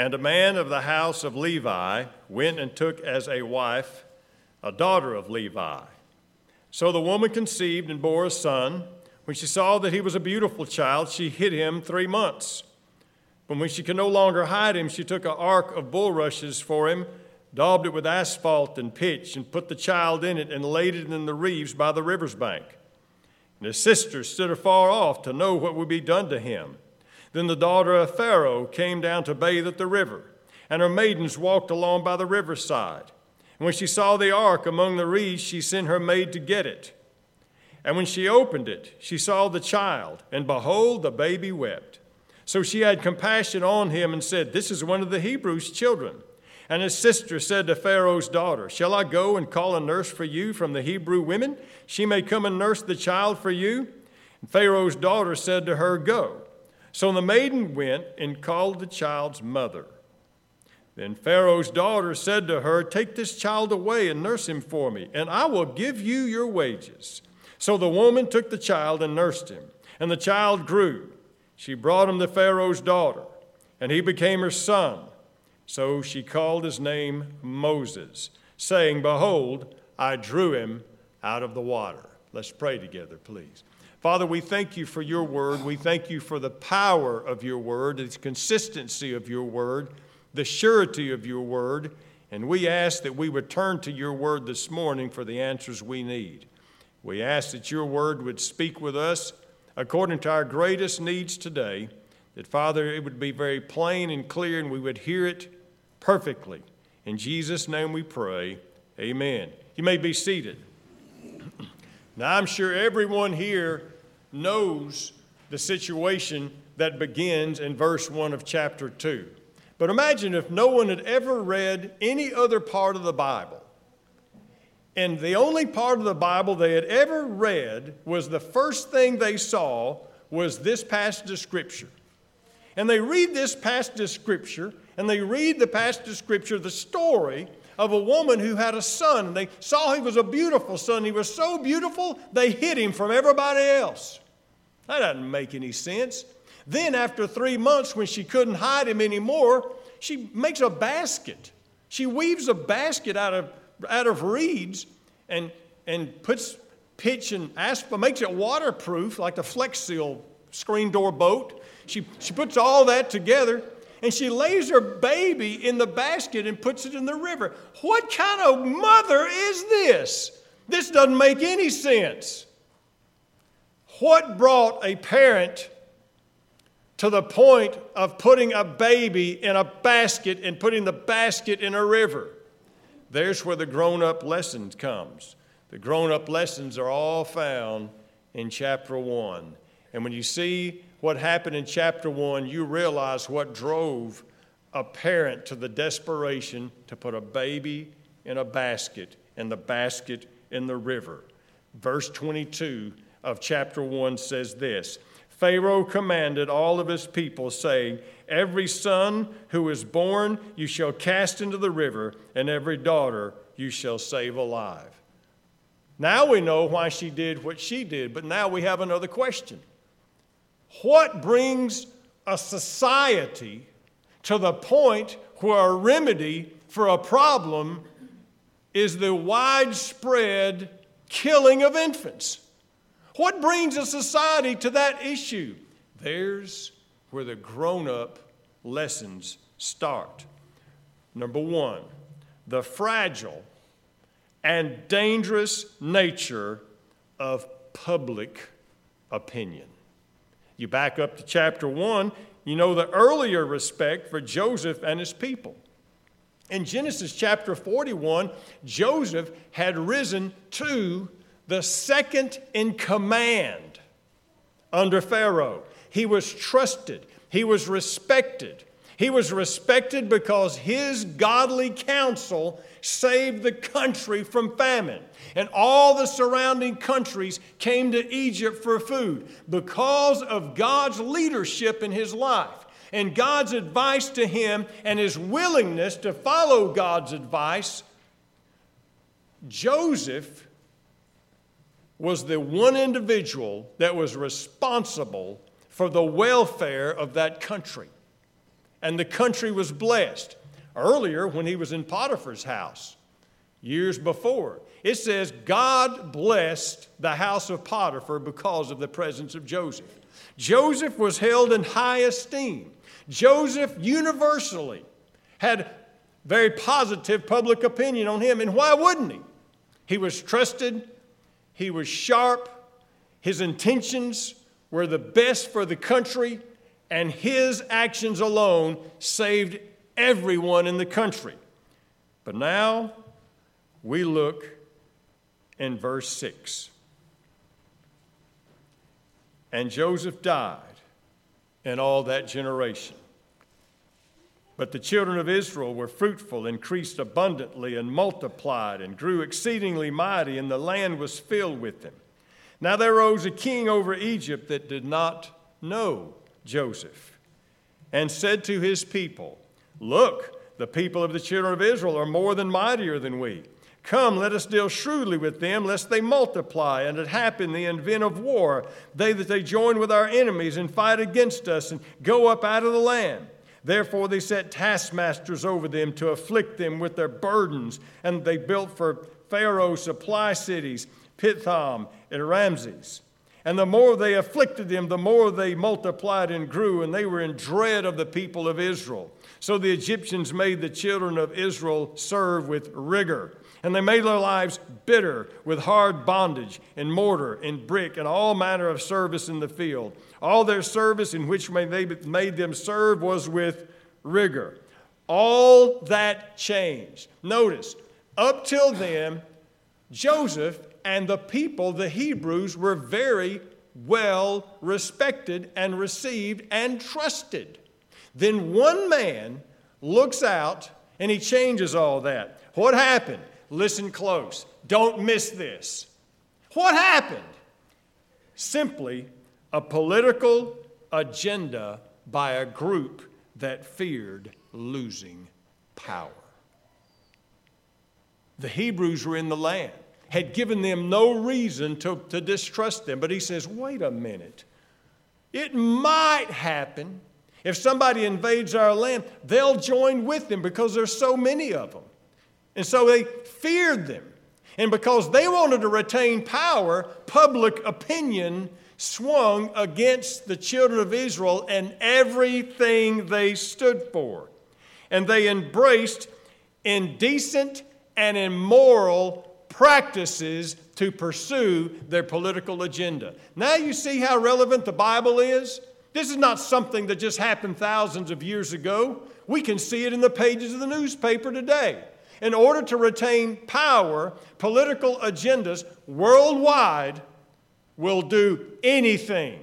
And a man of the house of Levi went and took as a wife a daughter of Levi. So the woman conceived and bore a son. When she saw that he was a beautiful child, she hid him three months. But when she could no longer hide him, she took an ark of bulrushes for him, daubed it with asphalt and pitch, and put the child in it and laid it in the reeds by the river's bank. And his sisters stood afar off to know what would be done to him. Then the daughter of Pharaoh came down to bathe at the river, and her maidens walked along by the riverside. And when she saw the ark among the reeds, she sent her maid to get it. And when she opened it, she saw the child, and behold, the baby wept. So she had compassion on him and said, This is one of the Hebrews' children. And his sister said to Pharaoh's daughter, Shall I go and call a nurse for you from the Hebrew women? She may come and nurse the child for you. And Pharaoh's daughter said to her, Go. So the maiden went and called the child's mother. Then Pharaoh's daughter said to her, Take this child away and nurse him for me, and I will give you your wages. So the woman took the child and nursed him, and the child grew. She brought him to Pharaoh's daughter, and he became her son. So she called his name Moses, saying, Behold, I drew him out of the water. Let's pray together, please. Father, we thank you for your word. We thank you for the power of your word, the consistency of your word, the surety of your word. And we ask that we would turn to your word this morning for the answers we need. We ask that your word would speak with us according to our greatest needs today, that, Father, it would be very plain and clear and we would hear it perfectly. In Jesus' name we pray. Amen. You may be seated. Now, I'm sure everyone here knows the situation that begins in verse 1 of chapter 2. But imagine if no one had ever read any other part of the Bible and the only part of the Bible they had ever read was the first thing they saw was this passage of Scripture. And they read this passage of Scripture, and they read the passage of Scripture, the story of a woman who had a son. And they saw he was a beautiful son. He was so beautiful, they hid him from everybody else. That doesn't make any sense. Then, after three months, when she couldn't hide him anymore, she makes a basket. She weaves a basket out of out of reeds and, and puts pitch and asphalt, makes it waterproof like the Flex Seal screen door boat. She, she puts all that together and she lays her baby in the basket and puts it in the river. What kind of mother is this? This doesn't make any sense. What brought a parent to the point of putting a baby in a basket and putting the basket in a river? There's where the grown up lessons comes. The grown up lessons are all found in chapter 1. And when you see what happened in chapter 1, you realize what drove a parent to the desperation to put a baby in a basket and the basket in the river. Verse 22 of chapter 1 says this Pharaoh commanded all of his people, saying, Every son who is born you shall cast into the river, and every daughter you shall save alive. Now we know why she did what she did, but now we have another question. What brings a society to the point where a remedy for a problem is the widespread killing of infants? What brings a society to that issue? There's where the grown up lessons start. Number one, the fragile and dangerous nature of public opinion. You back up to chapter one, you know the earlier respect for Joseph and his people. In Genesis chapter 41, Joseph had risen to the second in command under Pharaoh. He was trusted, he was respected. He was respected because his godly counsel saved the country from famine. And all the surrounding countries came to Egypt for food because of God's leadership in his life and God's advice to him and his willingness to follow God's advice. Joseph was the one individual that was responsible for the welfare of that country. and the country was blessed. Earlier, when he was in Potiphar's house, years before, it says God blessed the house of Potiphar because of the presence of Joseph. Joseph was held in high esteem. Joseph universally had very positive public opinion on him, and why wouldn't he? He was trusted, he was sharp, his intentions were the best for the country, and his actions alone saved everyone in the country. But now we look in verse 6. And Joseph died and all that generation. But the children of Israel were fruitful, increased abundantly, and multiplied, and grew exceedingly mighty, and the land was filled with them. Now there rose a king over Egypt that did not know Joseph, and said to his people, Look, the people of the children of Israel are more than mightier than we. Come, let us deal shrewdly with them, lest they multiply, and it happen the event of war, they that they join with our enemies and fight against us, and go up out of the land. Therefore, they set taskmasters over them to afflict them with their burdens, and they built for Pharaoh supply cities, Pithom and Ramses. And the more they afflicted them, the more they multiplied and grew, and they were in dread of the people of Israel. So the Egyptians made the children of Israel serve with rigor. And they made their lives bitter with hard bondage and mortar and brick and all manner of service in the field. All their service in which they made them serve was with rigor. All that changed. Notice, up till then, Joseph and the people, the Hebrews, were very well respected and received and trusted. Then one man looks out and he changes all that. What happened? Listen close. Don't miss this. What happened? Simply a political agenda by a group that feared losing power. The Hebrews were in the land, had given them no reason to, to distrust them. But he says, wait a minute. It might happen. If somebody invades our land, they'll join with them because there's so many of them. And so they feared them. And because they wanted to retain power, public opinion swung against the children of Israel and everything they stood for. And they embraced indecent and immoral practices to pursue their political agenda. Now you see how relevant the Bible is? This is not something that just happened thousands of years ago. We can see it in the pages of the newspaper today in order to retain power, political agendas worldwide will do anything,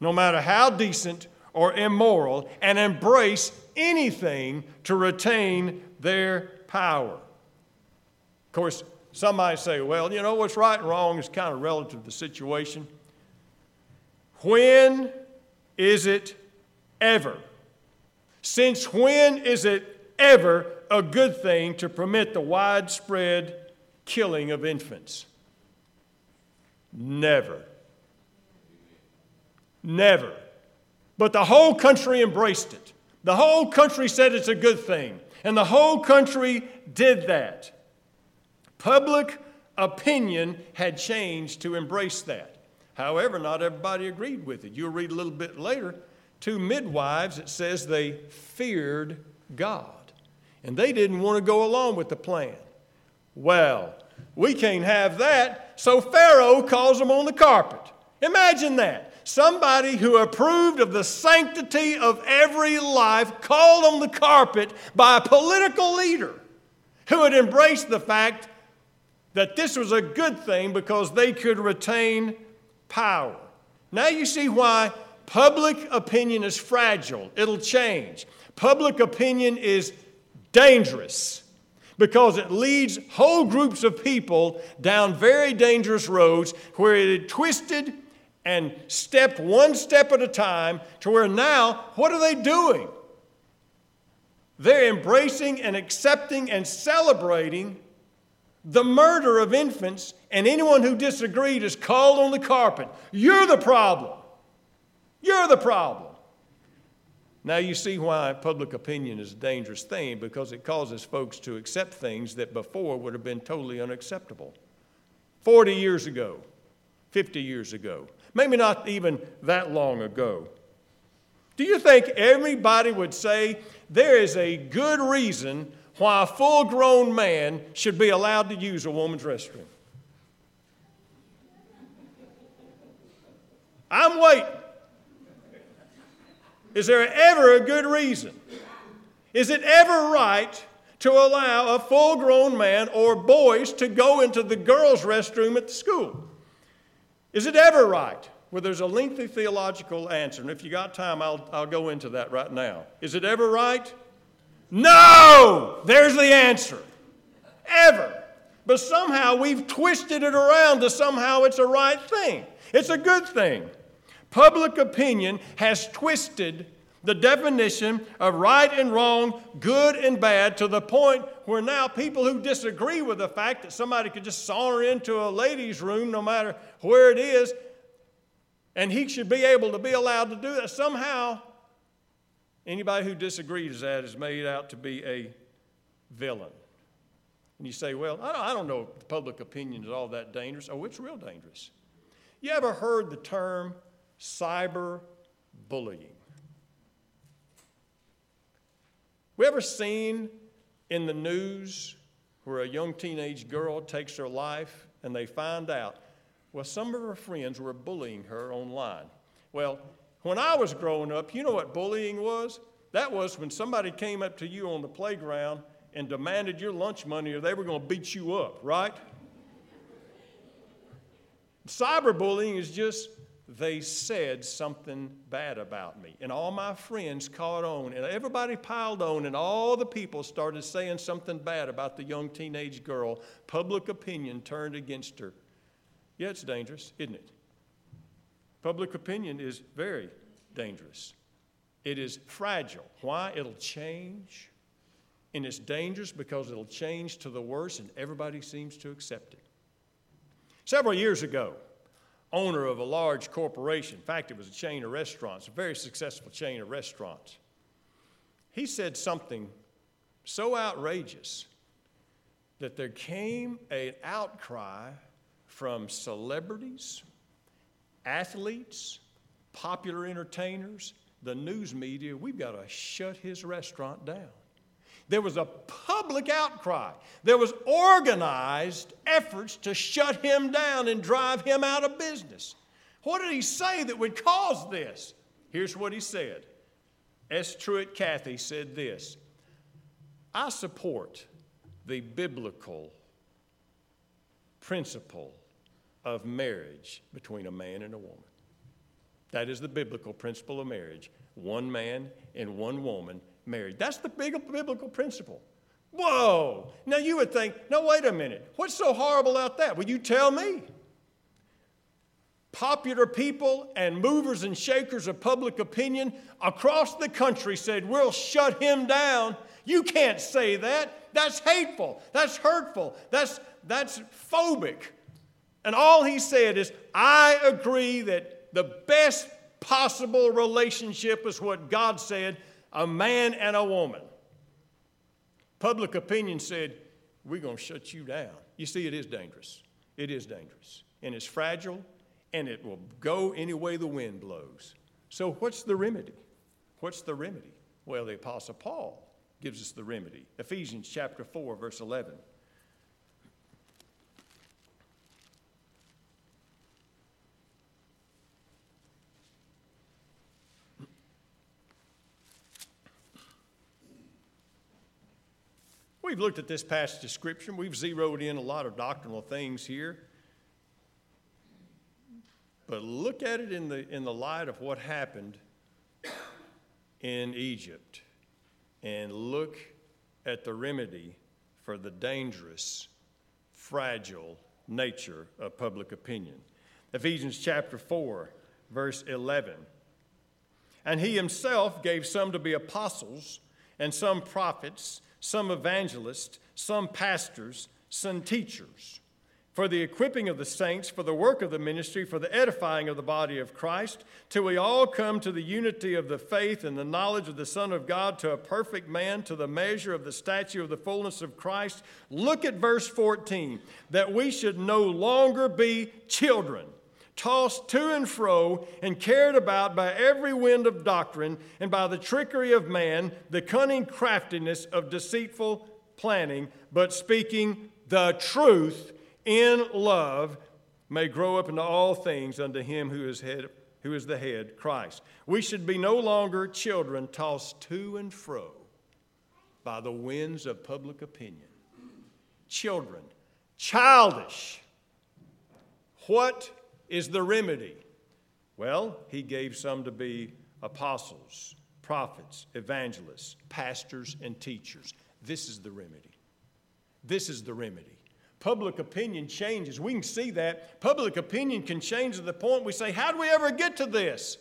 no matter how decent or immoral, and embrace anything to retain their power. Of course, some might say, well, you know, what's right and wrong is kind of relative to the situation. When is it ever? Since when is it ever a good thing to permit the widespread killing of infants. Never. Never. But the whole country embraced it. The whole country said it's a good thing. And the whole country did that. Public opinion had changed to embrace that. However, not everybody agreed with it. You'll read a little bit later. Two midwives, it says they feared God and they didn't want to go along with the plan. Well, we can't have that, so Pharaoh calls them on the carpet. Imagine that. Somebody who approved of the sanctity of every life called on the carpet by a political leader who had embraced the fact that this was a good thing because they could retain power. Now you see why public opinion is fragile, it'll change. Public opinion is dangerous because it leads whole groups of people down very dangerous roads where it had twisted and stepped one step at a time to where now, what are they doing? They're embracing and accepting and celebrating the murder of infants, and anyone who disagreed is called on the carpet. You're the problem. You're the problem. Now, you see why public opinion is a dangerous thing because it causes folks to accept things that before would have been totally unacceptable. 40 years ago, 50 years ago, maybe not even that long ago. Do you think everybody would say there is a good reason why a full grown man should be allowed to use a woman's restroom? I'm waiting. Is there ever a good reason? Is it ever right to allow a full grown man or boys to go into the girls' restroom at the school? Is it ever right? Well, there's a lengthy theological answer, and if you got time, I'll, I'll go into that right now. Is it ever right? No! There's the answer. Ever. But somehow we've twisted it around to somehow it's a right thing. It's a good thing. Public opinion has twisted the definition of right and wrong, good and bad, to the point where now people who disagree with the fact that somebody could just saunter into a ladies' room, no matter where it is, and he should be able to be allowed to do that, somehow anybody who disagrees with that is made out to be a villain. And you say, well, I don't know if public opinion is all that dangerous. Oh, it's real dangerous. You ever heard the term cyber bullying. We ever seen in the news where a young teenage girl takes her life and they find out, well, some of her friends were bullying her online. Well, when I was growing up, you know what bullying was? That was when somebody came up to you on the playground and demanded your lunch money or they were going to beat you up, right? Cyberbullying is just they said something bad about me. And all my friends caught on, and everybody piled on, and all the people started saying something bad about the young teenage girl. Public opinion turned against her. Yeah, it's dangerous, isn't it? Public opinion is very dangerous. It is fragile. Why? It'll change. And it's dangerous because it'll change to the worse, and everybody seems to accept it. Several years ago, owner of a large corporation. In fact, it was a chain of restaurants, a very successful chain of restaurants. He said something so outrageous that there came an outcry from celebrities, athletes, popular entertainers, the news media. We've got to shut his restaurant down. There was a public outcry. There was organized efforts to shut him down and drive him out of business. What did he say that would cause this? Here's what he said. S. Truett Cathy said this I support the biblical principle of marriage between a man and a woman. That is the biblical principle of marriage. One man and one woman married. That's the big biblical principle. Whoa! Now you would think, no, wait a minute. What's so horrible about that? Will you tell me? Popular people and movers and shakers of public opinion across the country said, We'll shut him down. You can't say that. That's hateful. That's hurtful. That's, that's phobic. And all he said is, I agree that the best possible relationship is what God said a man and a woman. Public opinion said, We're going to shut you down. You see, it is dangerous. It is dangerous. And it's fragile, and it will go any way the wind blows. So, what's the remedy? What's the remedy? Well, the Apostle Paul gives us the remedy. Ephesians chapter 4, verse 11. We've looked at this passage of Scripture. We've zeroed in a lot of doctrinal things here. But look at it in the, in the light of what happened in Egypt. And look at the remedy for the dangerous, fragile nature of public opinion. Ephesians chapter 4, verse 11. And he himself gave some to be apostles, and some prophets some evangelists, some pastors, some teachers. for the equipping of the saints, for the work of the ministry, for the edifying of the body of Christ, till we all come to the unity of the faith and the knowledge of the Son of God, to a perfect man, to the measure of the stature of the fullness of Christ. Look at verse 14 that we should no longer be children, tossed to and fro and carried about by every wind of doctrine and by the trickery of man, the cunning craftiness of deceitful planning, but speaking the truth in love may grow up into all things unto him who is head who is the head Christ. We should be no longer children tossed to and fro by the winds of public opinion. Children, childish. What is the remedy? Well, he gave some to be apostles, prophets, evangelists, pastors, and teachers. This is the remedy. This is the remedy public opinion changes. We can see that. Public opinion can change to the point we say, How do we ever get to this?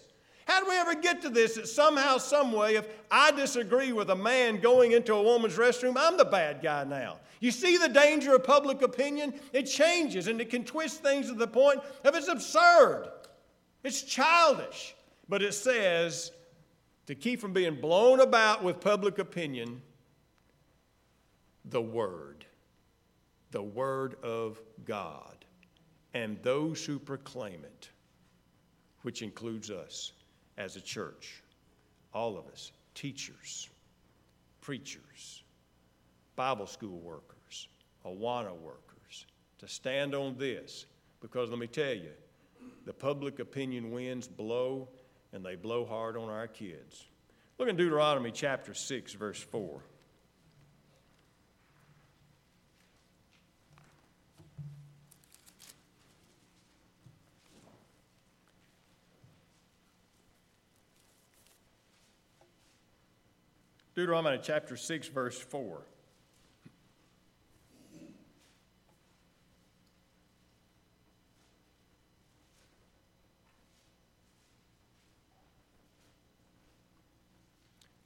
How do we ever get to this that somehow, some way, if I disagree with a man going into a woman's restroom, I'm the bad guy now? You see the danger of public opinion? It changes and it can twist things to the point of it's absurd. It's childish. But it says to keep from being blown about with public opinion, the Word the Word of God and those who proclaim it, which includes us as a church, all of us, teachers, preachers, Bible school workers, Awana workers, to stand on this. Because let me tell you, the public opinion winds blow, and they blow hard on our kids. Look in Deuteronomy chapter 6, verse 4. Deuteronomy chapter 6, verse 4.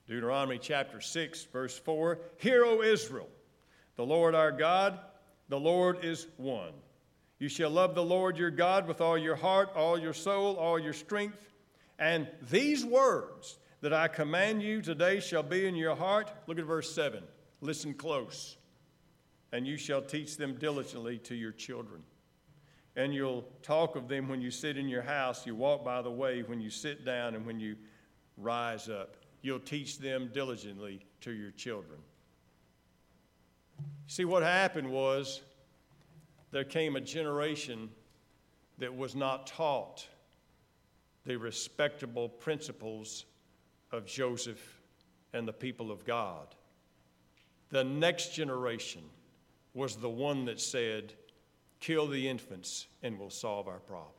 Deuteronomy chapter 6, verse 4 Hear, O Israel, the Lord our God, the Lord is one. You shall love the Lord your God with all your heart, all your soul, all your strength. And these words that I command you today shall be in your heart. Look at verse 7. Listen close. And you shall teach them diligently to your children. And you'll talk of them when you sit in your house, you walk by the way, when you sit down, and when you rise up. You'll teach them diligently to your children. See, what happened was there came a generation that was not taught the respectable principles of Joseph and the people of God. The next generation was the one that said, Kill the infants and we'll solve our problems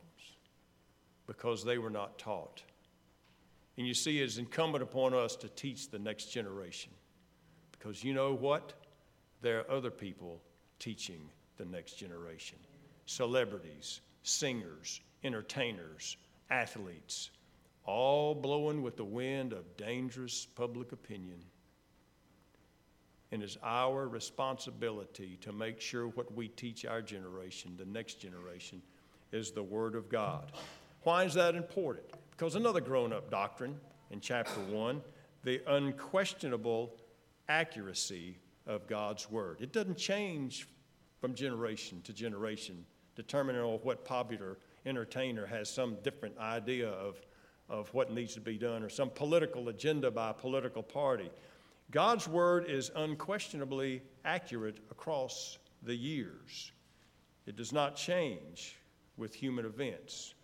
because they were not taught. And you see, it's incumbent upon us to teach the next generation because you know what? There are other people teaching the next generation celebrities, singers, entertainers, athletes, all blowing with the wind of dangerous public opinion. And it's our responsibility to make sure what we teach our generation, the next generation, is the Word of God. Why is that important? Because another grown up doctrine in chapter 1 the unquestionable accuracy of God's Word. It doesn't change from generation to generation, determining on what popular entertainer has some different idea of of what needs to be done or some political agenda by a political party. God's word is unquestionably accurate across the years. It does not change with human events.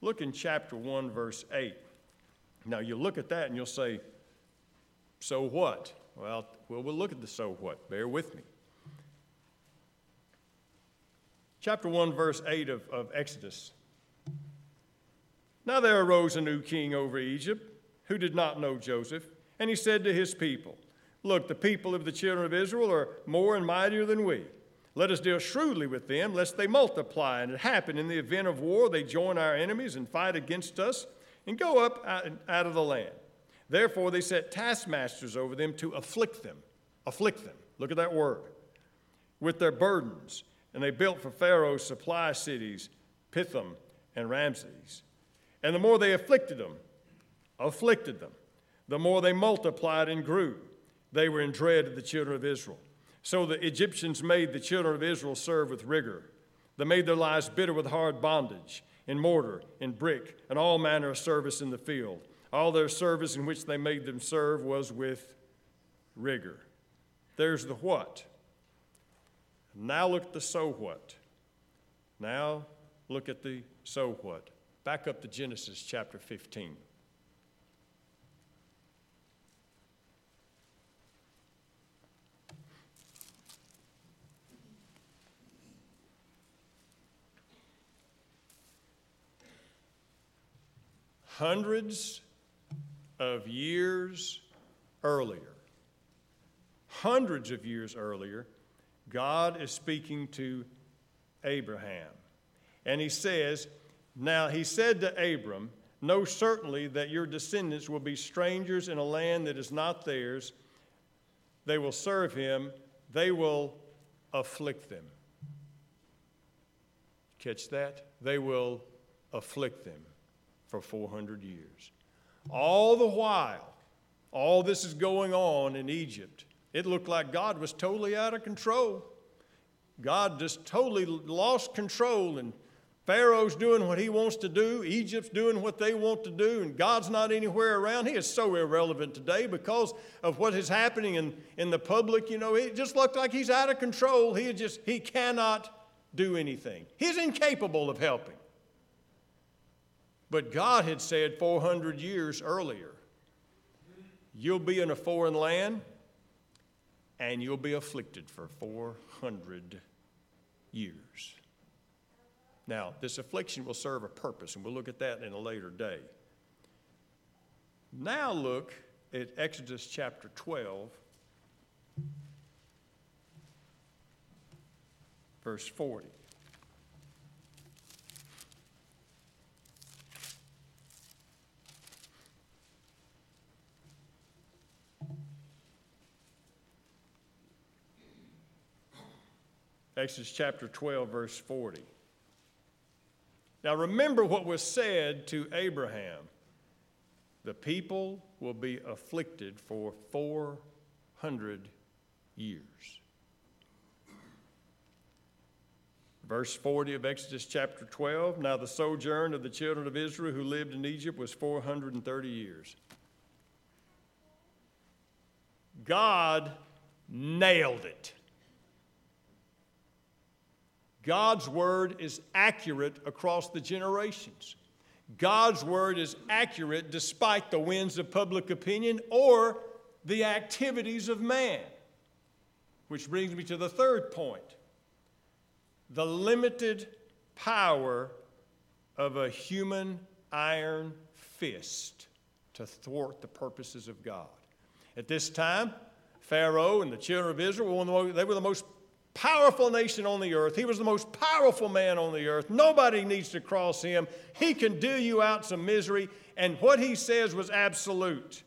Look in chapter 1, verse 8. Now, you look at that and you'll say, So what? Well, well, we'll look at the so what. Bear with me. Chapter 1, verse 8 of, of Exodus now there arose a new king over Egypt who did not know Joseph, and he said to his people, Look, the people of the children of Israel are more and mightier than we. Let us deal shrewdly with them, lest they multiply, and it happen in the event of war they join our enemies and fight against us and go up out of the land. Therefore they set taskmasters over them to afflict them. Afflict them. Look at that word. With their burdens And they built for Pharaoh supply cities, Pithom and Ramses. And the more they afflicted them, afflicted them, the more they multiplied and grew. They were in dread of the children of Israel. So the Egyptians made the children of Israel serve with rigor. They made their lives bitter with hard bondage, in mortar, in brick, and all manner of service in the field. All their service in which they made them serve was with rigor. There's the what. Now look at the so what. Now look at the so what. Back up to Genesis chapter 15. Hundreds of years earlier, hundreds of years earlier, God is speaking to Abraham. And he says, Now he said to Abram, Know certainly that your descendants will be strangers in a land that is not theirs. They will serve him, they will afflict them. Catch that? They will afflict them for 400 years. All the while, all this is going on in Egypt. It looked like God was totally out of control. God just totally lost control, and Pharaoh's doing what he wants to do, Egypt's doing what they want to do, and God's not anywhere around. He is so irrelevant today because of what is happening in, in the public. You know, it just looked like he's out of control. He just he cannot do anything. He's incapable of helping. But God had said 400 years earlier, you'll be in a foreign land and you'll be afflicted for 400 years. Now, this affliction will serve a purpose, and we'll look at that in a later day. Now, look at Exodus chapter 12, verse 40. Exodus chapter 12, verse 40. Now remember what was said to Abraham the people will be afflicted for 400 years. Verse 40 of Exodus chapter 12 Now the sojourn of the children of Israel who lived in Egypt was 430 years. God nailed it. God's word is accurate across the generations. God's word is accurate despite the winds of public opinion or the activities of man. Which brings me to the third point the limited power of a human iron fist to thwart the purposes of God. At this time, Pharaoh and the children of Israel, they were the most powerful nation on the earth. He was the most powerful man on the earth. Nobody needs to cross him. He can do you out some misery. And what he says was absolute.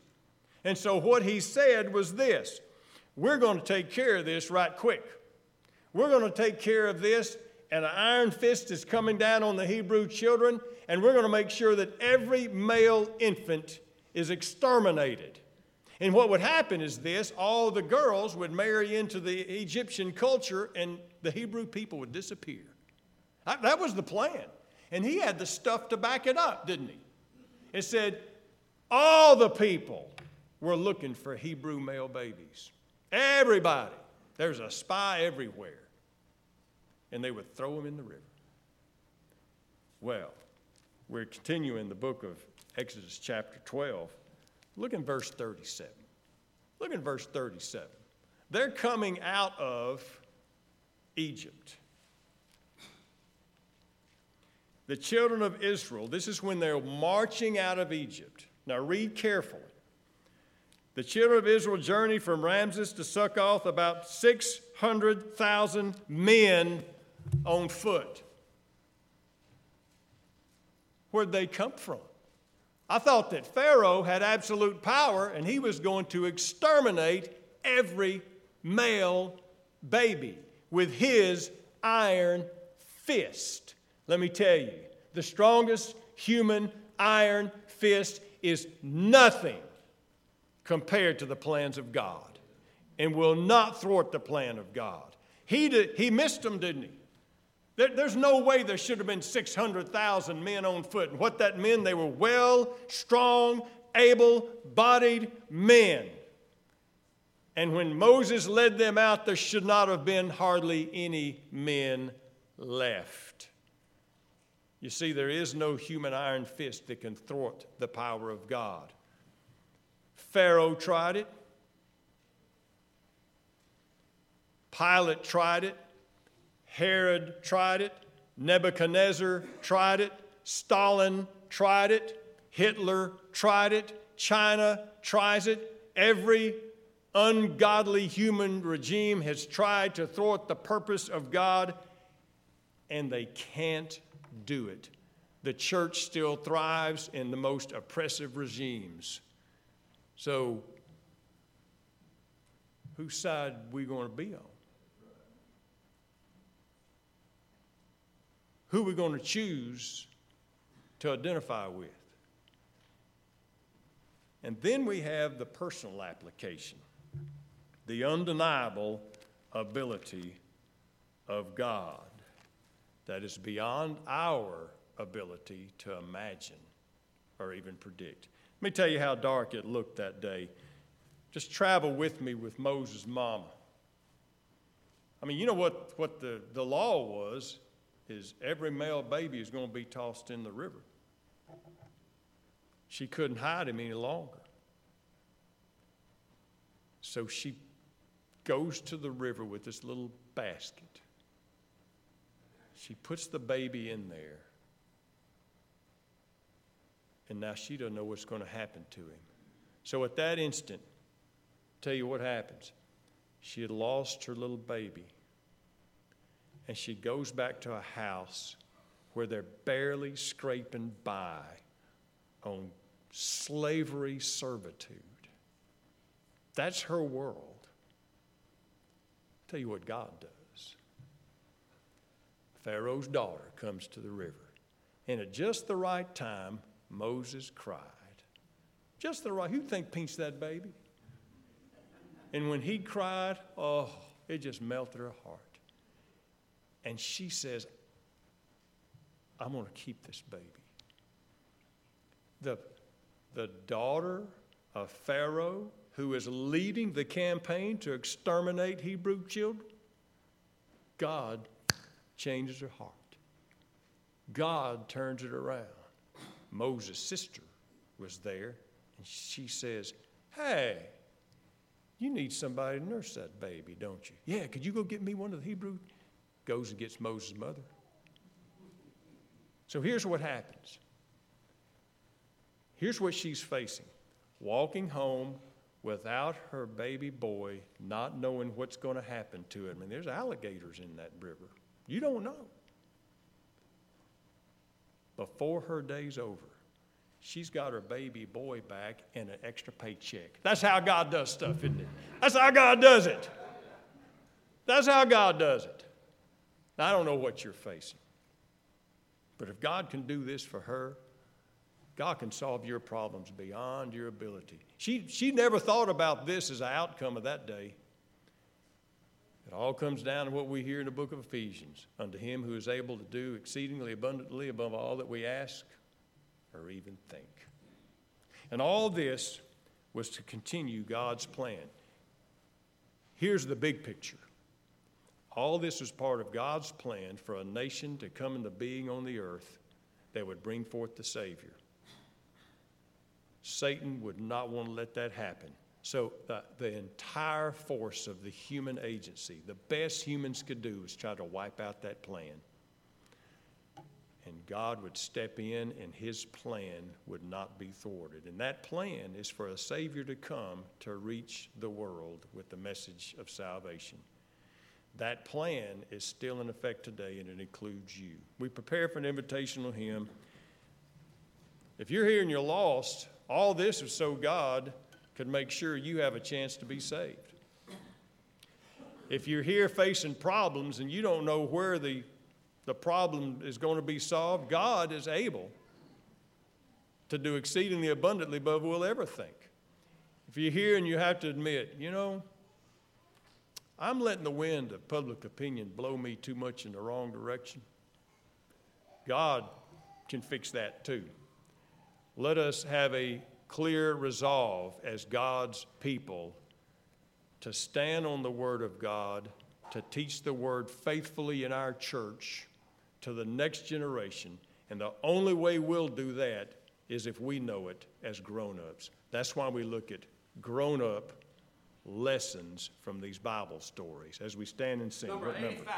And so what he said was this We're going to take care of this right quick. We're going to take care of this, and an iron fist is coming down on the Hebrew children, and we're going to make sure that every male infant is exterminated. And what would happen is this all the girls would marry into the Egyptian culture and the Hebrew people would disappear. That was the plan. And he had the stuff to back it up, didn't he? It said, all the people were looking for Hebrew male babies. Everybody. There's a spy everywhere. And they would throw them in the river. Well, we're continuing the book of Exodus chapter 12. Look in verse 37. Look in verse 37. They're coming out of Egypt. The children of Israel, this is when they're marching out of Egypt. Now read carefully. The children of Israel journeyed from Ramses to Succoth, about 600,000 men on foot. Where'd they come from? I thought that Pharaoh had absolute power and he was going to exterminate every male baby with his iron fist. Let me tell you, the strongest human iron fist is nothing compared to the plans of God and will not thwart the plan of God. He, did, he missed them, didn't he? There, there's no way there should have been 600,000 men on foot. And what that meant, they were well, strong, able bodied men. And when Moses led them out, there should not have been hardly any men left. You see, there is no human iron fist that can thwart the power of God. Pharaoh tried it, Pilate tried it, Herod tried it, Nebuchadnezzar tried it, Stalin tried it, Hitler tried it, China tries it. Every ungodly human regime has tried to thwart the purpose of God, and they can't do it. The church still thrives in the most oppressive regimes. So, whose side are we going to be on? Who we're we going to choose to identify with? And then we have the personal application, the undeniable ability of God that is beyond our ability to imagine or even predict. Let me tell you how dark it looked that day. Just travel with me with Moses' mama. I mean, you know what, what the, the law was is every male baby is going to be tossed in the river. She couldn't hide him any longer. So she goes to the river with this little basket. She puts the baby in there. And now she doesn't know what's going to happen to him. So at that instant, tell you what happens. She had lost her little baby. And she goes back to a house where they're barely scraping by on slavery servitude. That's her world. I'll tell you what God does. Pharaoh's daughter comes to the river, and at just the right time, Moses cried. Just the right. Who think pinch that baby? And when he cried, oh, it just melted her heart. And she says, I'm going to keep this baby. The, the daughter of Pharaoh, who is leading the campaign to exterminate Hebrew children, God changes her heart. God turns it around. Moses' sister was there, and she says, Hey, you need somebody to nurse that baby, don't you? Yeah, could you go get me one of the Hebrew? Goes and gets Moses' mother. So here's what happens. Here's what she's facing walking home without her baby boy, not knowing what's going to happen to him. I mean, there's alligators in that river. You don't know. Before her day's over, she's got her baby boy back and an extra paycheck. That's how God does stuff, isn't it? That's how God does it. That's how God does it. Now, I don't know what you're facing, but if God can do this for her, God can solve your problems beyond your ability. She, she never thought about this as an outcome of that day. It all comes down to what we hear in the book of Ephesians unto him who is able to do exceedingly abundantly above all that we ask or even think. And all this was to continue God's plan. Here's the big picture all this was part of God's plan for a nation to come into being on the earth that would bring forth the Savior. Satan would not want to let that happen. So, the, the entire force of the human agency, the best humans could do was try to wipe out that plan. And God would step in, and his plan would not be thwarted. And that plan is for a Savior to come to reach the world with the message of salvation. That plan is still in effect today, and it includes you. We prepare for an invitational hymn. If you're here and you're lost, all this is so God could make sure you have a chance to be saved. If you're here facing problems and you don't know where the, the problem is going to be solved, God is able to do exceedingly abundantly above we'll ever think. If you're here and you have to admit, you know, I'm letting the wind of public opinion blow me too much in the wrong direction, God can fix that too. Let us have a clear resolve as God's people to stand on the Word of God, to teach the Word faithfully in our church to the next generation. And the only way we'll do that is if we know it as grown ups. That's why we look at grown up lessons from these Bible stories as we stand and sing. Number What number? 85.